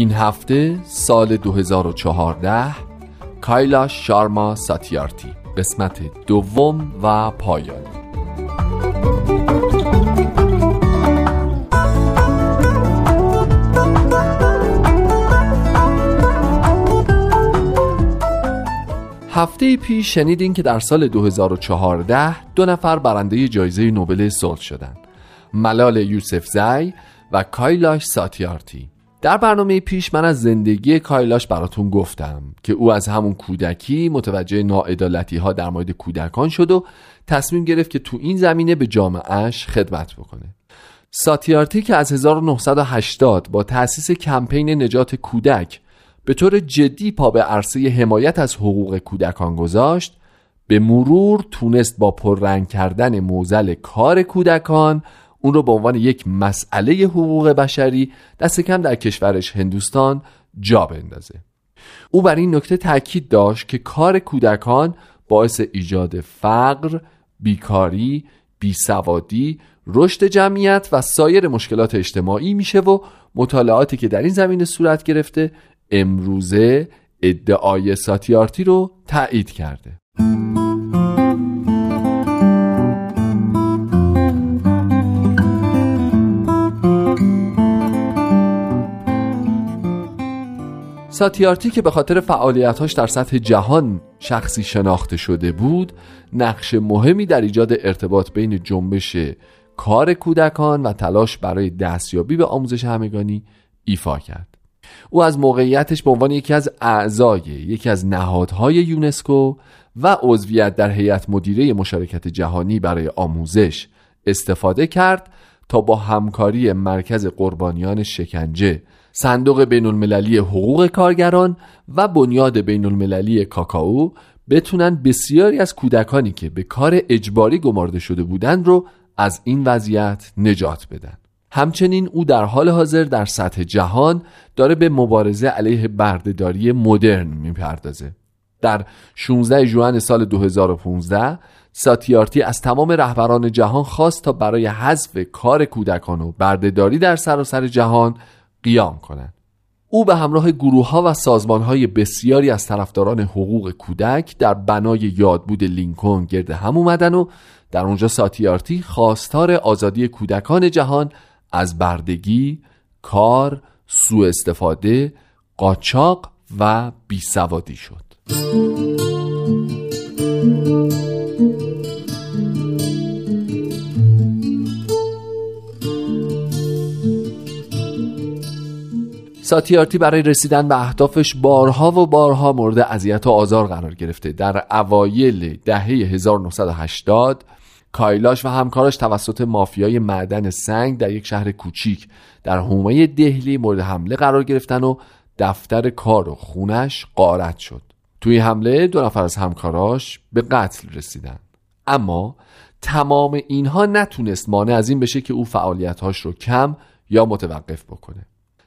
این هفته سال 2014 کایلا شارما ساتیارتی قسمت دوم و پایانی هفته پیش شنیدین که در سال 2014 دو نفر برنده جایزه نوبل صلح شدند. ملال یوسف زی و کایلاش ساتیارتی. در برنامه پیش من از زندگی کایلاش براتون گفتم که او از همون کودکی متوجه ناعدالتی ها در مورد کودکان شد و تصمیم گرفت که تو این زمینه به جامعهش خدمت بکنه. ساتیارتی که از 1980 با تأسیس کمپین نجات کودک به طور جدی پا به عرصه حمایت از حقوق کودکان گذاشت به مرور تونست با پررنگ کردن موزل کار کودکان اون رو به عنوان یک مسئله حقوق بشری دست کم در کشورش هندوستان جا بندازه. او بر این نکته تاکید داشت که کار کودکان باعث ایجاد فقر، بیکاری، بیسوادی، رشد جمعیت و سایر مشکلات اجتماعی میشه و مطالعاتی که در این زمینه صورت گرفته امروزه ادعای ساتیارتی رو تایید کرده. ساتیارتی که به خاطر فعالیتاش در سطح جهان شخصی شناخته شده بود نقش مهمی در ایجاد ارتباط بین جنبش کار کودکان و تلاش برای دستیابی به آموزش همگانی ایفا کرد. او از موقعیتش به عنوان یکی از اعضای یکی از نهادهای یونسکو و عضویت در هیئت مدیره مشارکت جهانی برای آموزش استفاده کرد تا با همکاری مرکز قربانیان شکنجه صندوق بین المللی حقوق کارگران و بنیاد بین المللی کاکائو بتونن بسیاری از کودکانی که به کار اجباری گمارده شده بودند رو از این وضعیت نجات بدن. همچنین او در حال حاضر در سطح جهان داره به مبارزه علیه بردهداری مدرن می‌پردازه. در 16 ژوئن سال 2015 ساتیارتی از تمام رهبران جهان خواست تا برای حذف کار کودکان و بردهداری در سراسر جهان قیام کنند او به همراه گروه ها و سازمان های بسیاری از طرفداران حقوق کودک در بنای یادبود لینکن گرد هم اومدن و در اونجا ساتیارتی خواستار آزادی کودکان جهان از بردگی، کار، سوء استفاده، قاچاق و بیسوادی شد. ساتیارتی برای رسیدن به اهدافش بارها و بارها مورد اذیت و آزار قرار گرفته. در اوایل دهه 1980 کایلاش و همکارش توسط مافیای معدن سنگ در یک شهر کوچیک در حومه دهلی مورد حمله قرار گرفتن و دفتر کار و خونش قارت شد. توی حمله دو نفر از همکاراش به قتل رسیدن اما تمام اینها نتونست مانع از این بشه که او فعالیتهاش رو کم یا متوقف بکنه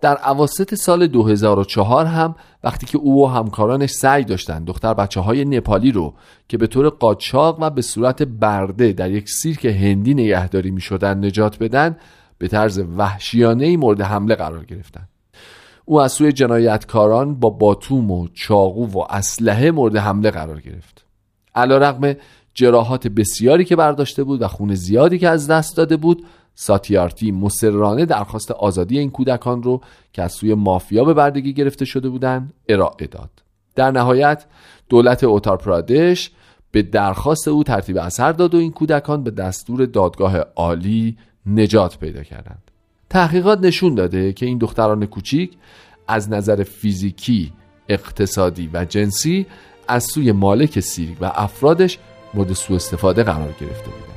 در عواسط سال 2004 هم وقتی که او و همکارانش سعی داشتند دختر بچه های نپالی رو که به طور قاچاق و به صورت برده در یک سیرک هندی نگهداری می شدن نجات بدن به طرز وحشیانه مورد حمله قرار گرفتند. او از سوی جنایتکاران با باتوم و چاقو و اسلحه مورد حمله قرار گرفت. علا رقم جراحات بسیاری که برداشته بود و خون زیادی که از دست داده بود ساتیارتی مسررانه درخواست آزادی این کودکان رو که از سوی مافیا به بردگی گرفته شده بودند ارائه داد. در نهایت دولت اوتار پرادش به درخواست او ترتیب اثر داد و این کودکان به دستور دادگاه عالی نجات پیدا کردند. تحقیقات نشون داده که این دختران کوچیک از نظر فیزیکی، اقتصادی و جنسی از سوی مالک سیرک و افرادش مورد سوء استفاده قرار گرفته بودند.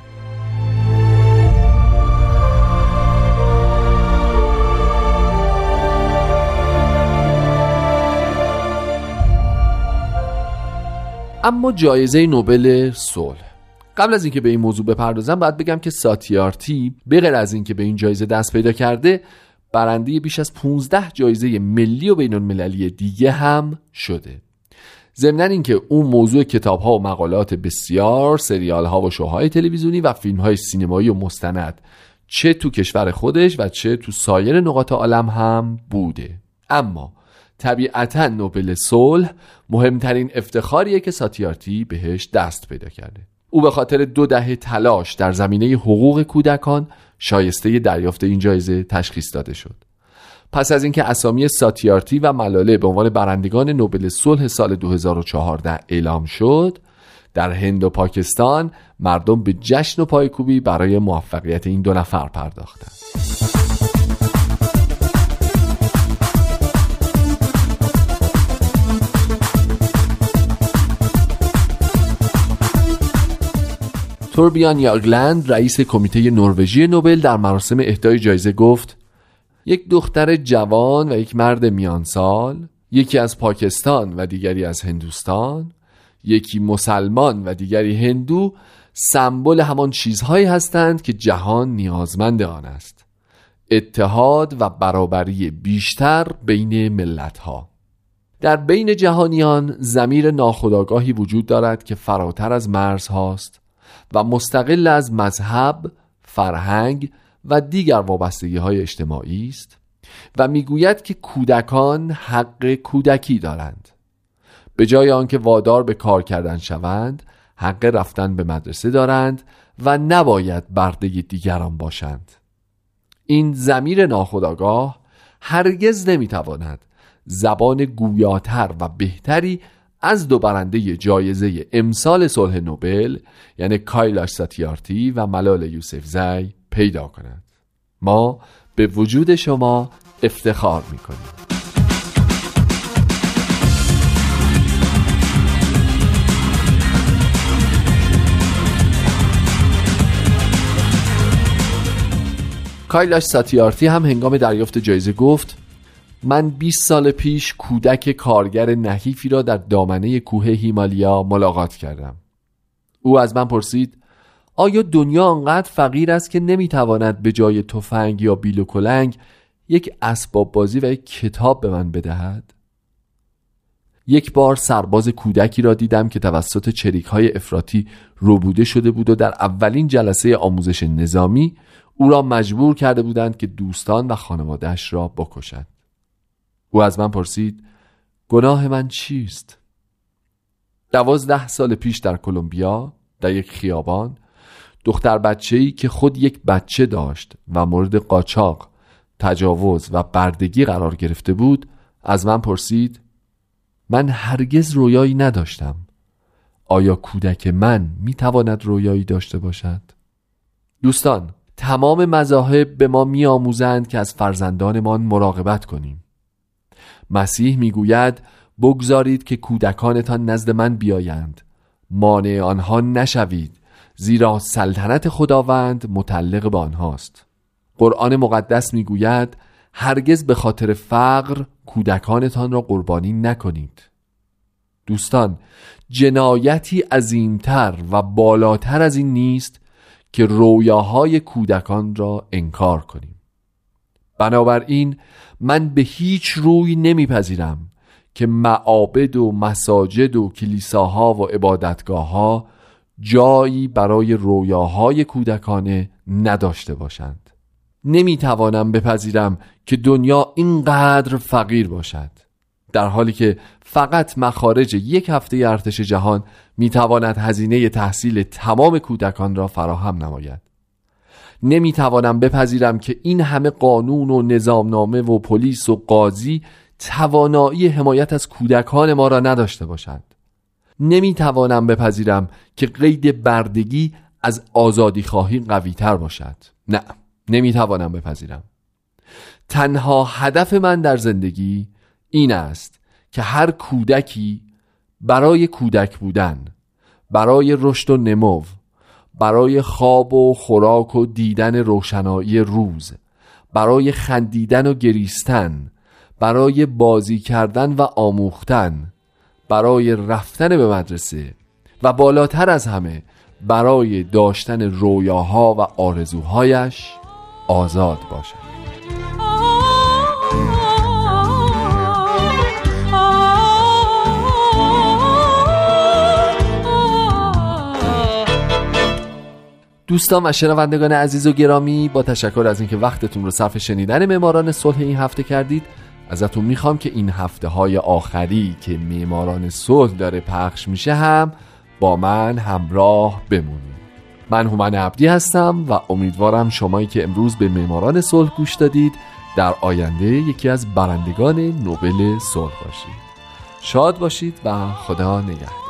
اما جایزه نوبل صلح قبل از اینکه به این موضوع بپردازم باید بگم که ساتیارتی به غیر از اینکه به این جایزه دست پیدا کرده برنده بیش از 15 جایزه ملی و بین المللی دیگه هم شده. ضمن اینکه اون موضوع کتاب ها و مقالات بسیار سریال ها و شوهای تلویزیونی و فیلم های سینمایی و مستند چه تو کشور خودش و چه تو سایر نقاط عالم هم بوده. اما طبیعتا نوبل صلح مهمترین افتخاریه که ساتیارتی بهش دست پیدا کرده. او به خاطر دو دهه تلاش در زمینه حقوق کودکان شایسته دریافت این جایزه تشخیص داده شد. پس از اینکه اسامی ساتیارتی و ملاله به عنوان برندگان نوبل صلح سال 2014 اعلام شد در هند و پاکستان مردم به جشن و پایکوبی برای موفقیت این دو نفر پرداختند. توربیان یاگلند رئیس کمیته نروژی نوبل در مراسم اهدای جایزه گفت یک دختر جوان و یک مرد میانسال یکی از پاکستان و دیگری از هندوستان یکی مسلمان و دیگری هندو سمبل همان چیزهایی هستند که جهان نیازمند آن است. اتحاد و برابری بیشتر بین ملت ها در بین جهانیان زمیر ناخودآگاهی وجود دارد که فراتر از مرز هاست و مستقل از مذهب، فرهنگ و دیگر وابستگی های اجتماعی است و می‌گوید که کودکان حق کودکی دارند. به جای آنکه وادار به کار کردن شوند حق رفتن به مدرسه دارند و نباید برده دیگران باشند. این زمیر ناخداگاه هرگز نمی‌تواند زبان گویاتر و بهتری از دو برنده جایزه امسال صلح نوبل یعنی کایلاش ساتیارتی و ملال یوسف زی پیدا کند ما به وجود شما افتخار می‌کنیم. کایلاش ساتیارتی هم هنگام دریافت جایزه گفت من 20 سال پیش کودک کارگر نحیفی را در دامنه کوه هیمالیا ملاقات کردم او از من پرسید آیا دنیا آنقدر فقیر است که نمی‌تواند به جای تفنگ یا بیل و کلنگ یک اسباب بازی و یک کتاب به من بدهد؟ یک بار سرباز کودکی را دیدم که توسط چریک های افراطی روبوده شده بود و در اولین جلسه آموزش نظامی او را مجبور کرده بودند که دوستان و خانوادهش را بکشد. او از من پرسید گناه من چیست؟ دوازده سال پیش در کلمبیا در یک خیابان دختر بچه‌ای که خود یک بچه داشت و مورد قاچاق تجاوز و بردگی قرار گرفته بود از من پرسید من هرگز رویایی نداشتم آیا کودک من می‌تواند رویایی داشته باشد؟ دوستان تمام مذاهب به ما میآموزند که از فرزندانمان مراقبت کنیم مسیح می‌گوید بگذارید که کودکانتان نزد من بیایند. مانع آنها نشوید زیرا سلطنت خداوند متعلق به آنهاست. قرآن مقدس می‌گوید هرگز به خاطر فقر کودکانتان را قربانی نکنید. دوستان جنایتی عظیمتر و بالاتر از این نیست که رویاهای کودکان را انکار کنیم. بنابراین من به هیچ روی نمیپذیرم که معابد و مساجد و کلیساها و عبادتگاه ها جایی برای رویاهای کودکانه نداشته باشند. نمی‌توانم بپذیرم که دنیا اینقدر فقیر باشد. در حالی که فقط مخارج یک هفته ارتش جهان می‌تواند هزینه تحصیل تمام کودکان را فراهم نماید. نمی‌توانم بپذیرم که این همه قانون و نظامنامه و پلیس و قاضی توانایی حمایت از کودکان ما را نداشته باشند. نمی‌توانم بپذیرم که قید بردگی از آزادی خواهی قوی تر باشد. نه نمی‌توانم بپذیرم. تنها هدف من در زندگی این است که هر کودکی برای کودک بودن برای رشد و نمو برای خواب و خوراک و دیدن روشنایی روز برای خندیدن و گریستن برای بازی کردن و آموختن برای رفتن به مدرسه و بالاتر از همه برای داشتن رویاها و آرزوهایش آزاد باشد. دوستان و شنوندگان عزیز و گرامی با تشکر از اینکه وقتتون رو صرف شنیدن معماران صلح این هفته کردید ازتون می‌خوام که این هفته های آخری که معماران صلح داره پخش میشه هم با من همراه بمونید. من هومن عبدی هستم و امیدوارم شمایی که امروز به معماران صلح گوش دادید در آینده یکی از برندگان نوبل صلح باشید. شاد باشید و خدا نگهدار.